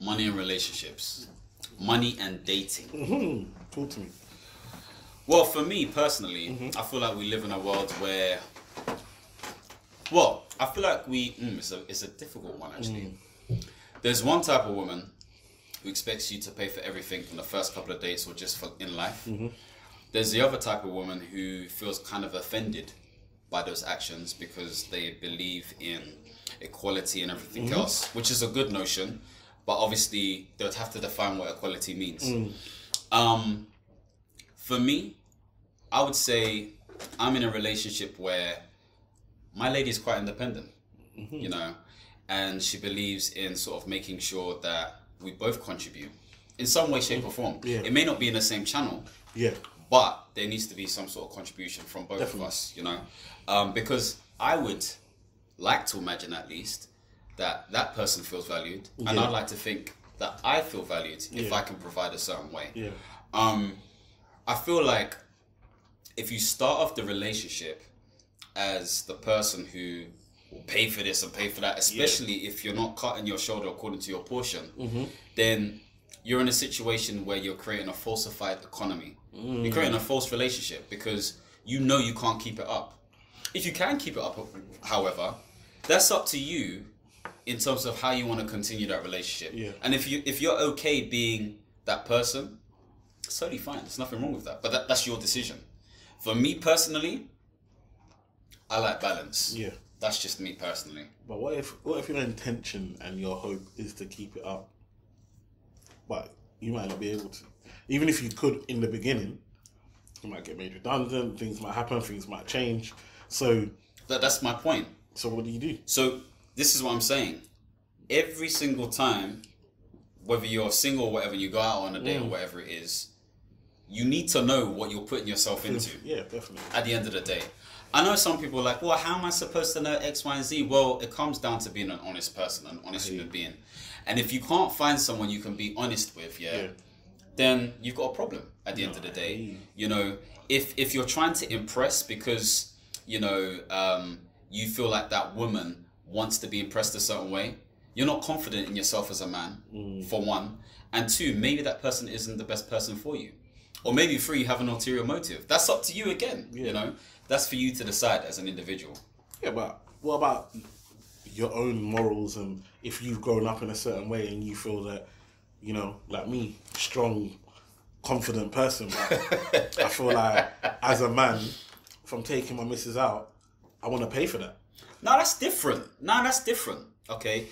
money and relationships, money and dating. Hmm. Talk to me. Well, for me personally, Mm-hmm. I feel like we live in a world where, well, I feel like we. Mm, it's a it's a difficult one actually. Mm. There's one type of woman who expects you to pay for everything from the first couple of dates or just for in life. Mm-hmm. There's the other type of woman who feels kind of offended by those actions because they believe in equality and everything Mm-hmm. else, which is a good notion, but obviously they would have to define what equality means. Mm. Um, for me, I would say I'm in a relationship where my lady is quite independent, you know, and she believes in sort of making sure that we both contribute in some way, shape, or form. Yeah. It may not be in the same channel, Yeah. but there needs to be some sort of contribution from both Definitely. of us, you know, um, because I would like to imagine at least that that person feels valued, and I'd like to think that I feel valued if I can provide a certain way. Yeah. Um, I feel like if you start off the relationship as the person who will pay for this and pay for that, especially if you're not cutting your shoulder according to your portion, then you're in a situation where you're creating a falsified economy. You're creating a false relationship because you know you can't keep it up. If you can keep it up, however, that's up to you in terms of how you want to continue that relationship. Yeah. And if you if you're okay being that person, it's totally fine. There's nothing wrong with that. But that, that's your decision. For me personally, I like balance. Yeah. That's just me personally. But what if what if your intention and your hope is to keep it up, but you might not be able to. Even if you could in the beginning, you might get made redundant. Things might happen. Things might change. So That, that's my point. so what do you do? So this is what I'm saying. Every single time, whether you're single or whatever, you go out on a date or whatever it is, you need to know what you're putting yourself into. Yeah, definitely. at the end of the day. I know some people are like, well, how am I supposed to know X, Y, and Z? Well, it comes down to being an honest person, an honest human being. And if you can't find someone you can be honest with, yeah, Yeah. then you've got a problem at the end of the day. You know, if if you're trying to impress because you know um, you feel like that woman wants to be impressed a certain way, you're not confident in yourself as a man, mm. for one, and two, maybe that person isn't the best person for you, or maybe three, you have an ulterior motive. That's up to you again. You know, that's for you to decide as an individual. Yeah, but what about your own morals and if you've grown up in a certain way and you feel that, you know, like me, strong, confident person, I feel like as a man, if I'm taking my missus out, I want to pay for that. No, that's different. No, that's different. Okay.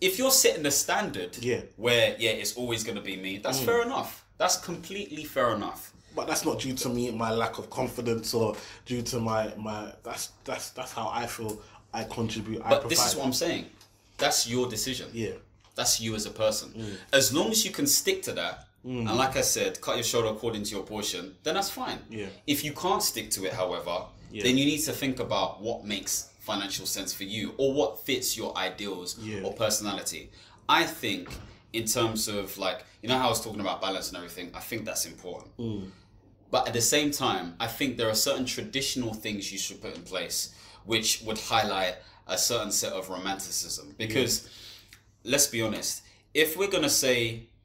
If you're setting the standard Yeah. where, yeah, it's always going to be me, that's mm. fair enough. That's completely fair enough. But that's not due to me my lack of confidence or due to my my. That's that's that's how I feel. I contribute. I But provide. this is what I'm saying. That's your decision. Yeah, That's you as a person. Mm. As long as you can stick to that, mm-hmm. and like I said, cut your shoulder according to your portion, then that's fine. Yeah. If you can't stick to it, however, then you need to think about what makes financial sense for you or what fits your ideals Yeah. or personality. I think in terms of like you know how I was talking about balance and everything, I think that's important. Mm. But at the same time, I think there are certain traditional things you should put in place which would highlight a certain set of romanticism. Because let's be honest, if we're gonna say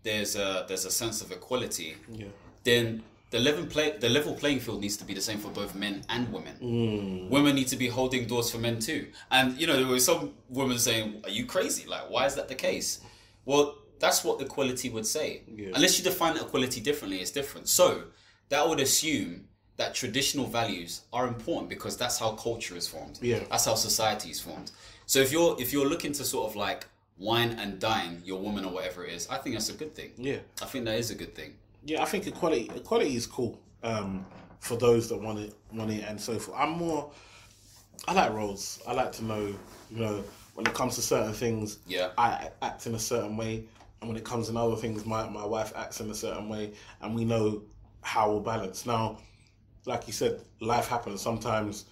there's a there's a sense of equality, yeah, then the level play the level playing field needs to be the same for both men and women. Hmm. Women need to be holding doors for men too. And you know, there were some women saying, "Are you crazy? Like, why is that the case?" Well, that's what equality would say. Yeah. Unless you define equality differently, it's different. So that would assume that traditional values are important because that's how culture is formed. Yeah. That's how society is formed. So if you're if you're looking to sort of like wine and dine your woman or whatever it is, I think that's a good thing. yeah. I think that is a good thing. Yeah, I think equality equality is cool um, for those that want it, want it, and so forth. I'm more. I like roles. I like to know, you know, when it comes to certain things, Yeah. I act in a certain way, and when it comes in other things, my my wife acts in a certain way, and we know how we'll balance. Now, like you said, life happens. Sometimes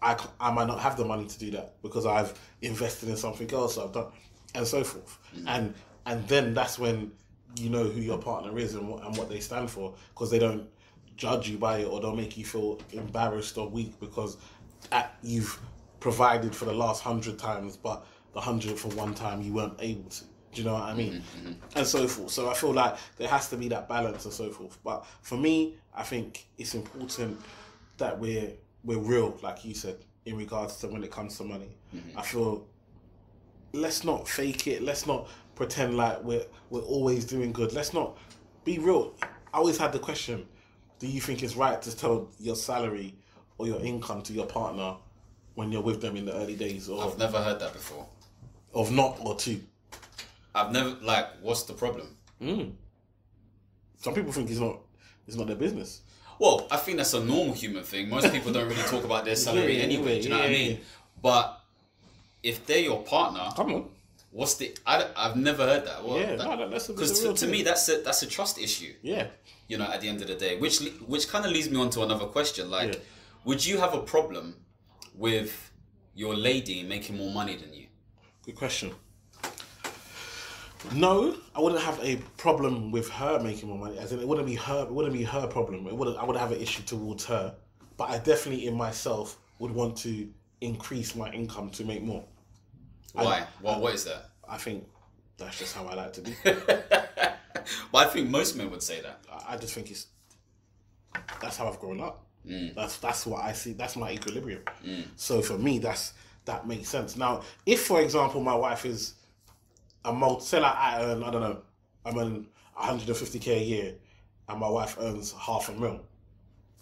I I might not have the money to do that because I've invested in something else I've done, and so forth. And and then that's when you know who your partner is and what, and what they stand for because they don't judge you by it or they'll make you feel embarrassed or weak because at, you've provided for the last hundred times, but the hundredth for one time you weren't able to. Do you know what I mean? Mm-hmm, mm-hmm. And so forth. So I feel like there has to be that balance and so forth. But for me, I think it's important that we're we're real, like you said, in regards to when it comes to money. Mm-hmm. I feel let's not fake it. Let's not pretend like we're we're always doing good. Let's not be real. I always had the question: Do you think it's right to tell your salary or your income to your partner when you're with them in the early days, or I've never heard that before. of not or two? I've never like. What's the problem? Mm. Some people think it's not it's not their business. Well, I think that's a normal human thing. Most people don't really talk about their salary Yeah, anyway. Do you know what I mean? yeah. But if they're your partner, Come on. What's the? I, have never heard that. Well, Yeah, no, that- that's because that's a to, to me that's a that's a trust issue. Yeah. You know, at the end of the day, which which kind of leads me on to another question. Like, Yeah. would you have a problem with your lady making more money than you? Good question. No, I wouldn't have a problem with her making more money. As in, it wouldn't be her. It wouldn't be her problem. It wouldn't. I would have an issue towards her. But I definitely, in myself, would want to increase my income to make more. Why? well, what is that? I think that's just how I like to be. but I think most men would say that. I- I just think it's that's how I've grown up. Mm. That's that's what I see. That's my equilibrium. Mm. So for me, that's that makes sense. Now, if for example my wife is a multi, say like I earn I don't know, I'm earning 150k a year, and my wife earns half a mil,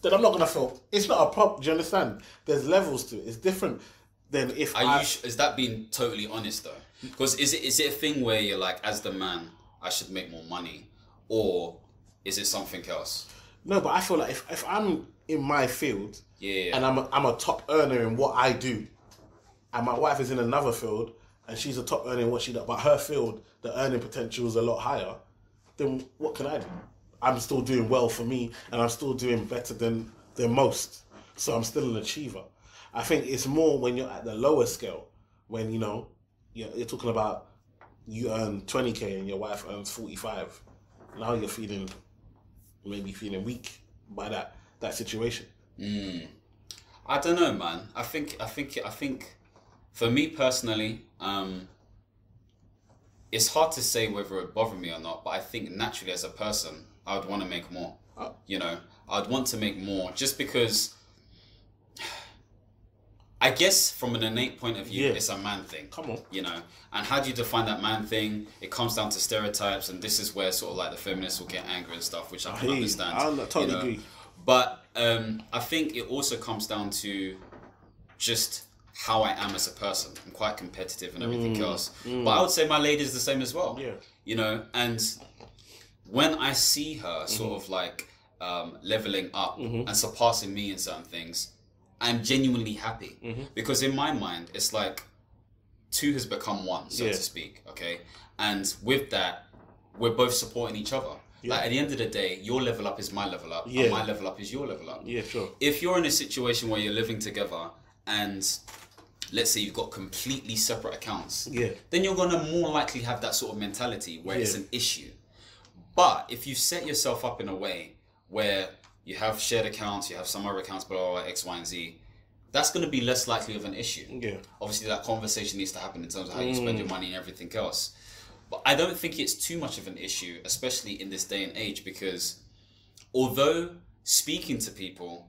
then I'm not gonna feel it's not a problem. Do you understand? There's levels to it. It's different than if Are I. you? sh- Is that being totally honest though? Because is it is it a thing where you're like, as the man, I should make more money, or is it something else? no, but I feel like if, if I'm in my field Yeah. and I'm a, I'm a top earner in what I do, and my wife is in another field and she's a top earner in what she does, but her field, the earning potential is a lot higher, then what can I do? I'm still doing well for me and I'm still doing better than, than most. So I'm still an achiever. I think it's more when you're at the lower scale, when, you know, you're, you're talking about you earn 20k and your wife earns 45. Now you're feeling, maybe feeling weak by that, that situation. I don't know, man. I think I think I think for me personally, um, it's hard to say whether it would bother me or not. But I think naturally, as a person, I would want to make more. Uh, You know, I'd want to make more just because. I guess from an innate point of view, Yeah. it's a man thing. Come on. You know, and how do you define that man thing? It comes down to stereotypes, and this is where sort of like the feminists will get angry and stuff, which I can hear understand. I totally you know. agree. But um, I think it also comes down to just how I am as a person. I'm quite competitive and everything else. But I would say my lady is the same as well. Mm, Yeah. You know, and when I see her sort of like um, leveling up and surpassing me in certain things, I'm genuinely happy mm-hmm. because in my mind it's like two has become one, so Yeah. to speak. Okay, and with that, we're both supporting each other. Like at the end of the day, your level up is my level up, Yeah. and my level up is your level up. Yeah, sure. If you're in a situation where you're living together and let's say you've got completely separate accounts, Yeah. then you're gonna more likely have that sort of mentality where it's an issue. But if you set yourself up in a way where you have shared accounts, you have some other accounts, blah, blah, blah, X, Y, and Z, that's going to be less likely of an issue. Yeah. Obviously, that conversation needs to happen in terms of how you spend your Mm. money and everything else. But I don't think it's too much of an issue, especially in this day and age, because although speaking to people,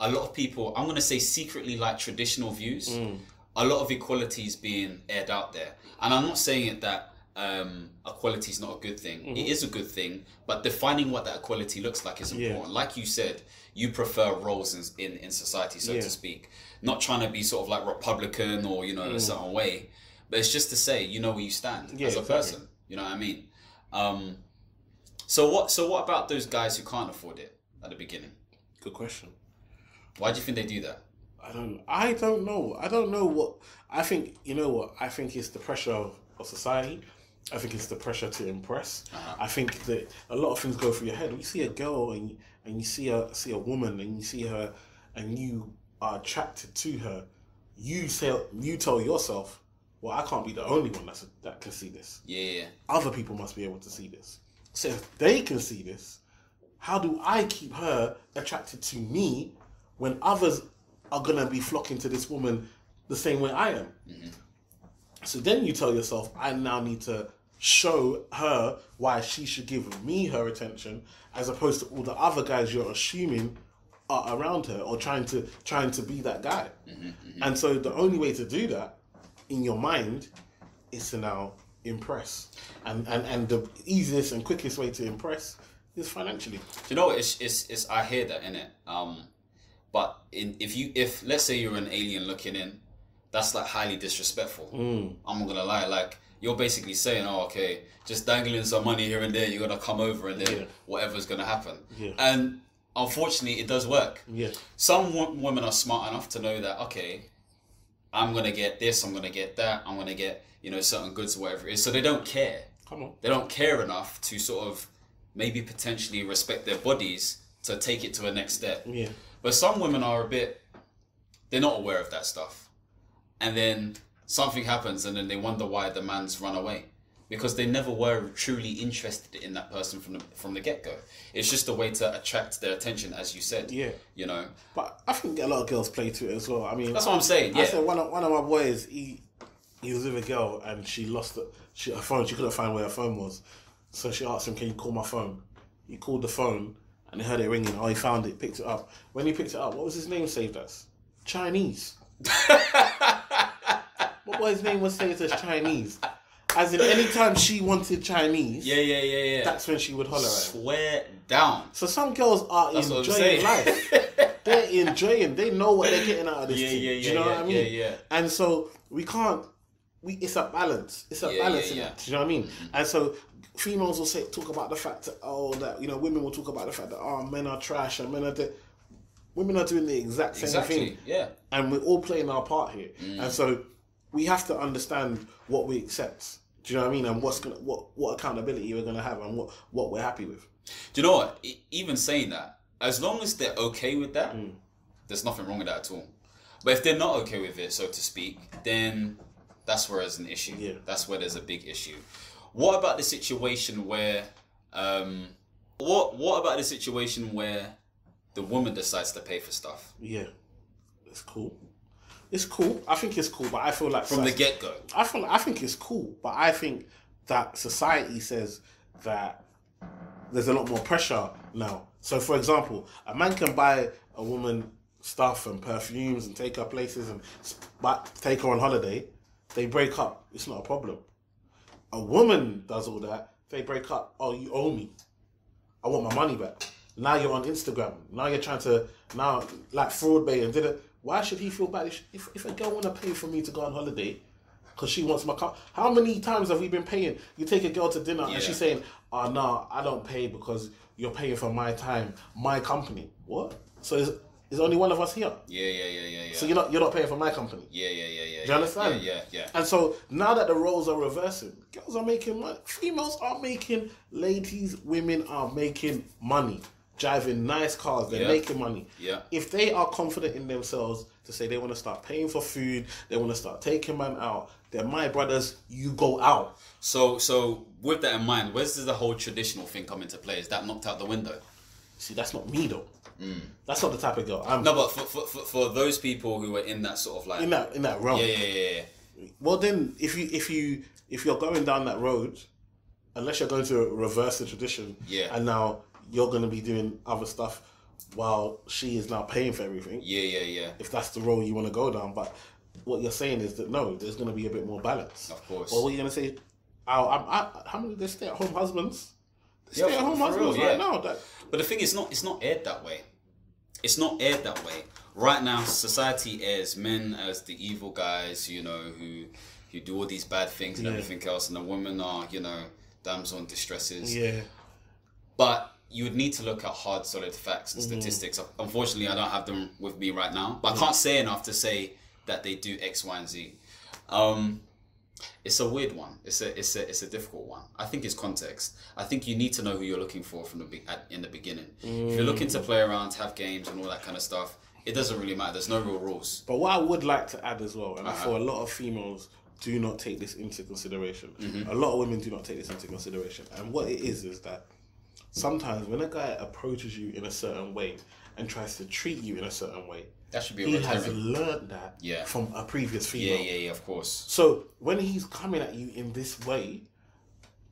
a lot of people, I'm going to say secretly like traditional views, Mm. a lot of equality is being aired out there. And I'm not saying it that um, equality is not a good thing. Mm-hmm. It is a good thing, but defining what that equality looks like is Yeah. important. Like you said, you prefer roles in, in, in society, so Yeah. to speak. Not trying to be sort of like Republican or, you know, a certain way, but it's just to say, you know where you stand Mm. Yeah, as a exactly. person. You know what I mean? Um, so what? So what about those guys who can't afford it at the beginning? Good question. Why do you think they do that? I don't. I don't know. I don't know what. I think you know what. I think it's the pressure of, of society. I think it's the pressure to impress. Uh-huh. I think that a lot of things go through your head. When you see a girl and and you see a see a woman and you see her and you are attracted to her, you say you tell yourself, "Well, I can't be the only one that's that can see this. Yeah, Other people must be able to see this. So if they can see this, how do I keep her attracted to me when others are gonna be flocking to this woman the same way I am? Mm-hmm. So then you tell yourself, I now need to show her why she should give me her attention as opposed to all the other guys you're assuming are around her or trying to trying to be that guy. And so the only way to do that in your mind is to now impress. And and, and the easiest and quickest way to impress is financially. You know? It's, it's, it's I hear that in it. Um, but in if you if let's say you're an alien looking in, that's like highly disrespectful. Mm. I'm not gonna lie. Like you're basically saying, oh, okay, just dangling some money here and there. You're gonna come over and then Yeah. whatever's gonna happen. Yeah. And unfortunately, it does work. Yeah. Some wo- women are smart enough to know that okay, I'm gonna get this. I'm gonna get that. I'm gonna get you know certain goods or whatever it is. So they don't care Come on. they don't care enough to sort of maybe potentially respect their bodies to take it to a next step. Yeah. But some women are a bit they're not aware of that stuff. And then something happens and then they wonder why the man's run away. Because they never were truly interested in that person from the from the get go. It's just a way to attract their attention, as you said. Yeah. You know. But I think a lot of girls play to it as well. I mean, That's what I'm saying, I yeah. said one of one of my boys, he he was with a girl and she lost. She her phone. She couldn't find where her phone was, so she asked him, "Can you call my phone?" He called the phone and he heard it ringing. Oh, he found it, picked it up. When he picked it up, what was his name saved as? Chinese. my boy's name was saved as Chinese. As in, anytime she wanted Chinese, Yeah, yeah, yeah, yeah. that's when she would holler at. Swear down. So some girls are That's enjoying life. They're enjoying. They know what they're getting out of this Yeah, thing. yeah, Do you yeah, know what I mean? yeah, yeah. And so we can't. We it's a balance. It's a Yeah, balance yeah, in yeah. that. Do you know what I mean? And so females will say talk about the fact that oh that you know women will talk about the fact that oh men are trash and men are. De- women are doing the exact same Exactly. thing Yeah. and we're all playing our part here. Mm. And so we have to understand what we accept. Do you know what I mean? And what's gonna what what accountability we're gonna have and what what we're happy with. Do you know what? Even saying that, as long as they're okay with that, Mm. there's nothing wrong with that at all. But if they're not okay with it, so to speak, then that's where there's an issue. Yeah. That's where there's a big issue. What about the situation where, um, what what about the situation where the woman decides to pay for stuff Yeah, it's cool. It's cool. I think it's cool, but I feel like from the get go? I feel I think it's cool, but I think that society says that there's a lot more pressure now. So, for example, a man can buy a woman stuff and perfumes and take her places and but take her on holiday. They break up. It's not a problem. A woman does all that. They break up. Oh, you owe me. I want my money back. Now you're on Instagram. Now you're trying to now like fraud bait and did it. Why should he feel bad if if, a girl want to pay for me to go on holiday? Because she wants my car. How many times have we been paying? You take a girl to dinner Yeah. and she's saying, ah, "Oh no, I don't pay because you're paying for my time, my company." What? So is is only one of us here? Yeah, yeah, yeah, yeah, yeah. So you're not you're not paying for my company. yeah, yeah, yeah, yeah. Do you understand? Yeah, yeah, yeah. And so now that the roles are reversing, girls are making money. Females are making, ladies, women are making money. Driving nice cars, they're Yeah. making money. Yeah. If they are confident in themselves to say they want to start paying for food, they want to start taking man out, then my brothers, you go out. So, so with that in mind, where's the whole traditional thing come into play? Is that knocked out the window? See, that's not me though. That's not the type of girl I'm Mm. No, but for, for, for, for those people who are in that sort of like in that in that realm. yeah, yeah, yeah, yeah. Well, then, if you if you if you're going down that road, unless you're going to reverse the tradition, Yeah. and now you're going to be doing other stuff while she is now paying for everything. Yeah, yeah, yeah. If that's the role you want to go down, but what you're saying is that no, there's going to be a bit more balance. Of course. Well, what are you going to say? Oh, I'm, I, how many there's stay at home husbands? Yeah, Stay at home for real, husbands yeah. right now. That But the thing is, not it's not aired that way. It's not aired that way. Right now, society airs men as the evil guys, you know, who who do all these bad things and Yeah. everything else, and the women are, you know, damsel in distresses. yeah, But you would need to look at hard, solid facts Mm-hmm. and statistics. Unfortunately, I don't have them with me right now. But I can't say enough to say that they do X, Y, and Z. Um, it's a weird one. It's a it's a it's a difficult one. I think it's context. I think you need to know who you're looking for from the be- at, in the beginning. If you're looking to play around, have games, and all that kind of stuff, it doesn't really matter. There's no real rules. But what I would like to add as well, and Uh-huh. for a lot of females do not take this into consideration. Mm-hmm. A lot of women do not take this into consideration. And what it is is that sometimes when a guy approaches you in a certain way and tries to treat you in a certain way, That should be a he has learned that Yeah. from a previous female. yeah, yeah. Yeah. Of course. So when he's coming at you in this way,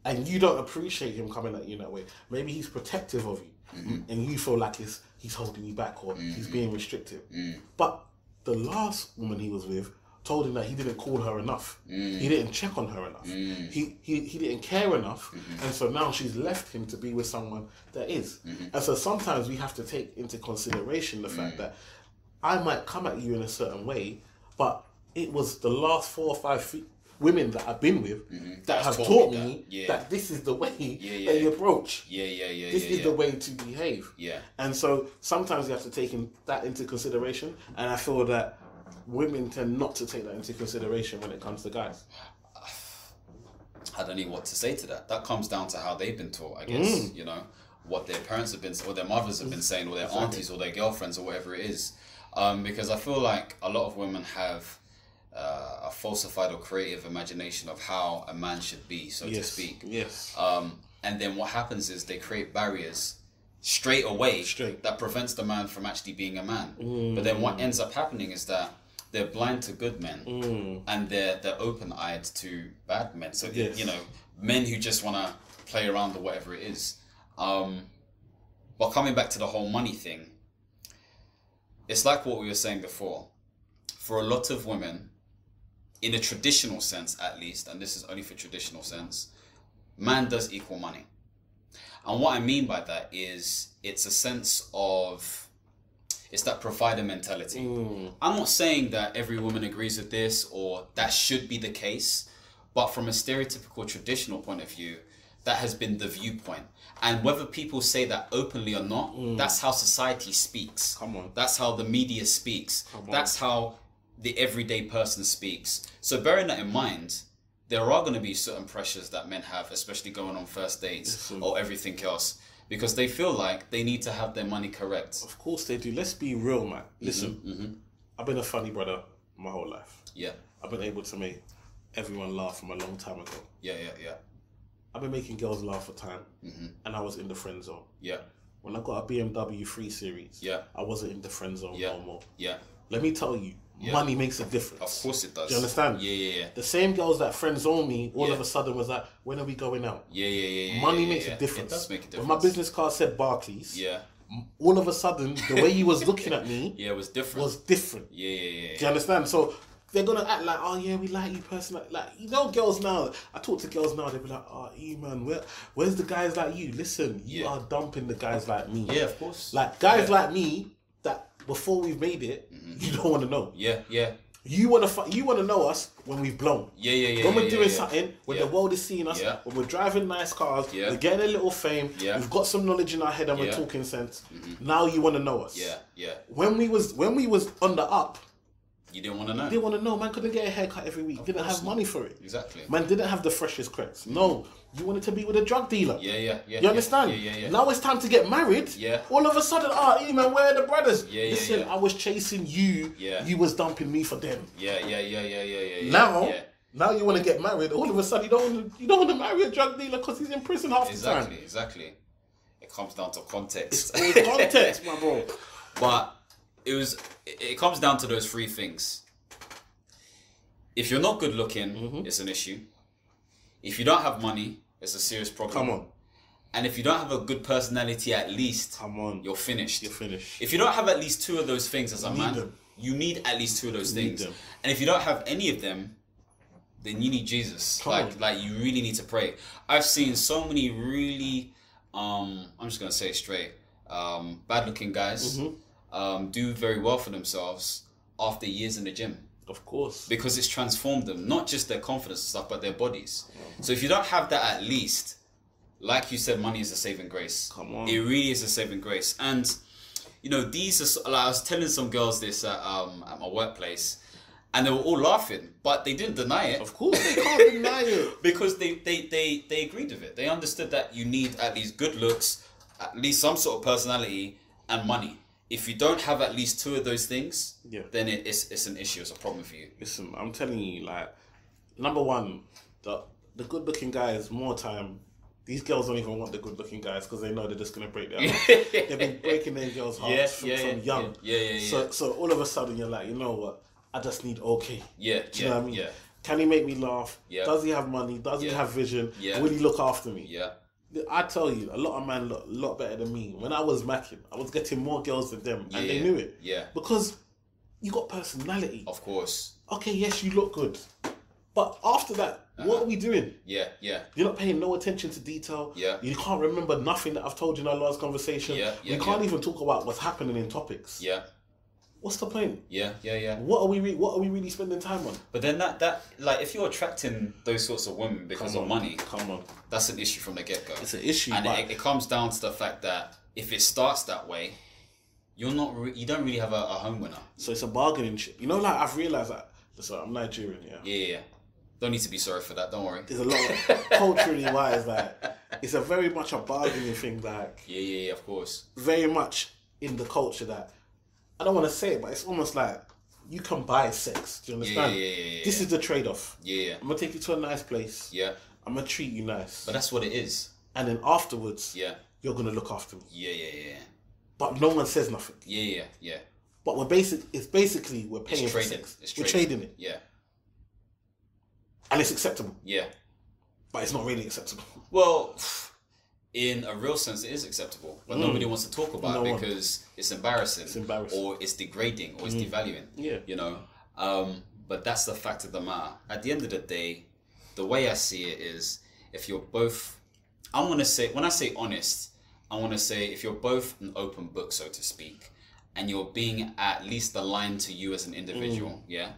and you don't appreciate him coming at you in that way. Maybe he's protective of you, Mm-hmm. and you feel like he's he's holding you back or he's being restrictive. Mm. But the last woman he was with told him that he didn't call her enough. He mm. didn't check on her enough. Mm. He, he he didn't care enough, mm-hmm. and so now she's left him to be with someone that is. Mm-hmm. And so sometimes we have to take into consideration the fact mm. that I might come at you in a certain way, but it was the last four or five women that I've been with mm-hmm. that That's have taught taught me that. Yeah. that this is the way yeah. that you approach. Yeah, yeah, yeah, This yeah. is yeah. the way to behave. Yeah. And so sometimes you have to take in, that into consideration, and I feel that women tend not to take that into consideration when it comes to guys. I don't know what to say to that. That comes down to how they've been taught, I guess. Mm. You know, what their parents have been, or their mothers have been saying, or their aunties, or their girlfriends, or whatever it is. Um, because I feel like a lot of women have uh, a falsified or creative imagination of how a man should be, so to speak. Yes. Um, and then what happens is they create barriers straight away Straight. that prevents the man from actually being a man. But then what ends up happening is that they're blind to good men and they're they're open eyed to bad men. So Yes. you know, men who just want to play around or whatever it is. Um, but coming back to the whole money thing, it's like what we were saying before. For a lot of women, in a traditional sense at least, and this is only for traditional sense, man does equal money. And what I mean by that is it's a sense of it's that provider mentality. Mm. I'm not saying that every woman agrees with this or that should be the case, but from a stereotypical traditional point of view, that has been the viewpoint. And whether people say that openly or not, mm. that's how society speaks. Come on. That's how the media speaks. Come on. That's how the everyday person speaks. So bearing that in mind, there are going to be certain pressures that men have, especially going on first dates or everything else, because they feel like they need to have their money correct. Of course they do. Let's be real, man. Mm-hmm, Listen, I've been a funny brother my whole life. Yeah, I've been able to make everyone laugh from a long time ago. yeah, yeah, yeah, I've been making girls laugh for time, Mm-hmm. and I was in the friend zone. yeah, When I got a BMW 3 Series, Yeah. I wasn't in the friend zone Yeah. no more. yeah. Let me tell you, money makes a difference. Of course it does. Do you understand? Yeah, yeah, yeah. The same girls that friend zone me, all Yeah. of a sudden was like, when are we going out? Yeah, yeah, yeah, yeah. Money yeah, makes yeah. a difference. It does make a difference. When my business card said Barclays, Yeah, all of a sudden the way he was looking at me yeah, it was different. was different. yeah, yeah, yeah, Do you understand? So they're gonna act like, oh yeah, we like you personally. Like you know, girls now. I talk to girls now. They be like, oh, you man, where, where's the guys like you? Listen, you Yeah. are dumping the guys like me. Yeah, of course. Like guys Yeah. like me that before we've made it, you don't want to know. Yeah, yeah, You want to you want to know us when we've blown. yeah, yeah, yeah. when we're yeah, doing yeah. something, when Yeah. the world is seeing us, when we're driving nice cars, we're getting a little fame, we've got some knowledge in our head and we're. Mm-hmm. talking sense. Now you want to know us. Yeah, yeah. When we was when we was on the up, You didn't want to know. Didn't want to know. Man couldn't get a haircut every week. Didn't have not. money for it. Exactly. Man didn't have the freshest crepes. No, you wanted to be with a drug dealer. Yeah, yeah, yeah. You understand? Yeah, yeah, yeah. Now it's time to get married. Yeah. All of a sudden, ah, oh, man, where are the brothers? Yeah, yeah, Listen, yeah. I was chasing you. Yeah. You was dumping me for them. Yeah, yeah, yeah, yeah, yeah, yeah. Now, yeah. now you want to get married. All of a sudden, you don't wanna, you don't want to marry a drug dealer because he's in prison half the time. exactly, exactly. It comes down to context. It's all context, my bro. But it was it it comes down to those three things. If you're not good looking, Mm-hmm. it's an issue. If you don't have money, it's a serious problem. Come on, And if you don't have a good personality at least, come on. you're finished. You're finished. If you don't have at least two of those things as a man, them. you need at least two of those need things. them. And if you don't have any of them, then you need Jesus. Come like on. like you really need to pray. I've seen so many really um I'm just gonna say it straight, um, bad looking guys Mm-hmm. Um, do very well for themselves after years in the gym Of course. because it's transformed them, not just their confidence and stuff, but their bodies. So if you don't have that at least, like you said, money is a saving grace. Come on. It really is a saving grace. And you know, these are, like, I was telling some girls this at, um, at my workplace, and they were all laughing, but they didn't deny it Of course, they can't deny it. because they, they, they, they agreed with it. They understood that you need at least good looks, at least some sort of personality, and money. If you don't have at least two of those things, Yeah. then it, it's, it's an issue, it's a problem for you. Listen, I'm telling you, like, number one, the the good looking guys, more time. These girls don't even want the good looking guys because they know they're just gonna break their hearts. They've been breaking their girls' hearts Yeah, from, yeah, from young. yeah, yeah, yeah, So so all of a sudden you're like, you know what? I just need okay. Yeah, Do you yeah, know what I mean? yeah. Can he make me laugh? Yeah. Does he have money? Does he have vision? Yeah. Will he look after me? Yeah. I tell you, a lot of men look a lot better than me. When I was macking, I was getting more girls than them, and they knew it Yeah. because you got personality. Of course. Okay, yes, you look good, but after that, what uh-huh. are we doing? Yeah. Yeah. You're not paying no attention to detail. Yeah. You can't remember nothing that I've told you in our last conversation. Yeah, yeah, we can't yeah. even talk about what's happening in topics. Yeah. What's the point? Yeah. Yeah. Yeah. What are we? Re- what are we really spending time on? But then that that like if you're attracting those sorts of women because Come of on. money, Come on, that's an issue from the get go. it's an issue. and but it, it comes down to the fact that if it starts that way, you're not re- you don't really have a, a home winner. so it's a bargaining chip. You know, like I've realized that. Listen, I'm Nigerian. Yeah. Yeah, yeah. yeah. Don't need to be sorry for that. Don't worry. There's a lot of culturally wise like it's a very much a bargaining thing. Like Yeah, yeah, yeah. Of course. very much in the culture that I don't want to say it, but it's almost like you can buy sex. Do you understand? yeah, yeah, yeah. This is the trade off. Yeah, yeah, I'm gonna take you to a nice place. yeah. I'm gonna treat you nice, But that's what it is. and then afterwards, Yeah, you're gonna look after me. yeah, yeah, yeah, But no one says nothing. yeah, yeah, yeah. But we're basic. It's basically we're paying It's for trading. sex. It's we're trading it, Yeah, and it's acceptable. yeah. But it's not really acceptable. Well, in a real sense, it is acceptable, but nobody wants to talk about Mm. No it one. because it's embarrassing, It's embarrassing. Mm. or it's degrading, or it's devaluing. Yeah. you know. Um, but that's the fact of the matter. At the end of the day, the way I see it is, if you're both, I want to say, when I say honest, I want to say if you're both an open book, so to speak, and you're being at least aligned to you as an individual, Mm. yeah,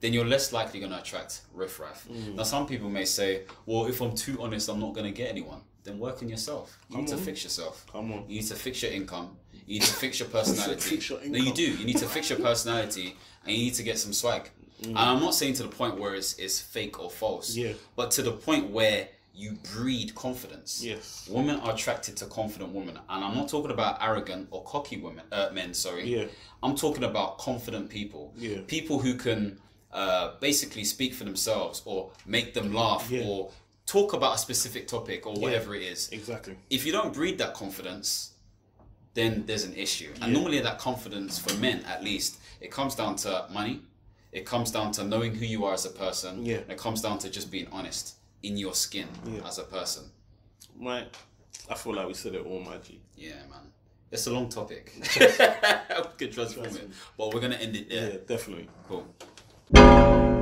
then you're less likely going to attract riffraff. Mm. Now, some people may say, well, if I'm too honest, I'm not going to get anyone. Then work on yourself. You need to fix yourself. Come on. You need to fix your income. You need to fix your personality. Fix your no, you do. You need to fix your personality, and you need to get some swag. Mm. And I'm not saying to the point where it's, it's fake or false. Yeah. But to the point where you breed confidence. Yes. Women are attracted to confident women, and I'm not talking about arrogant or cocky women, uh, men. Sorry. Yeah. I'm talking about confident people. Yeah. People who can uh, basically speak for themselves, or make them laugh, Yeah. or talk about a specific topic, or whatever it is Exactly. if you don't breed that confidence, then there's an issue. And normally, that confidence for men, at least, it comes down to money. It comes down to knowing who you are as a person. Yeah. It comes down to just being honest in your skin Yeah. as a person. Right. I feel like we said it all, my G. Yeah, man. It's a long topic. could transform it, but we're gonna end it there. Yeah, definitely. Cool.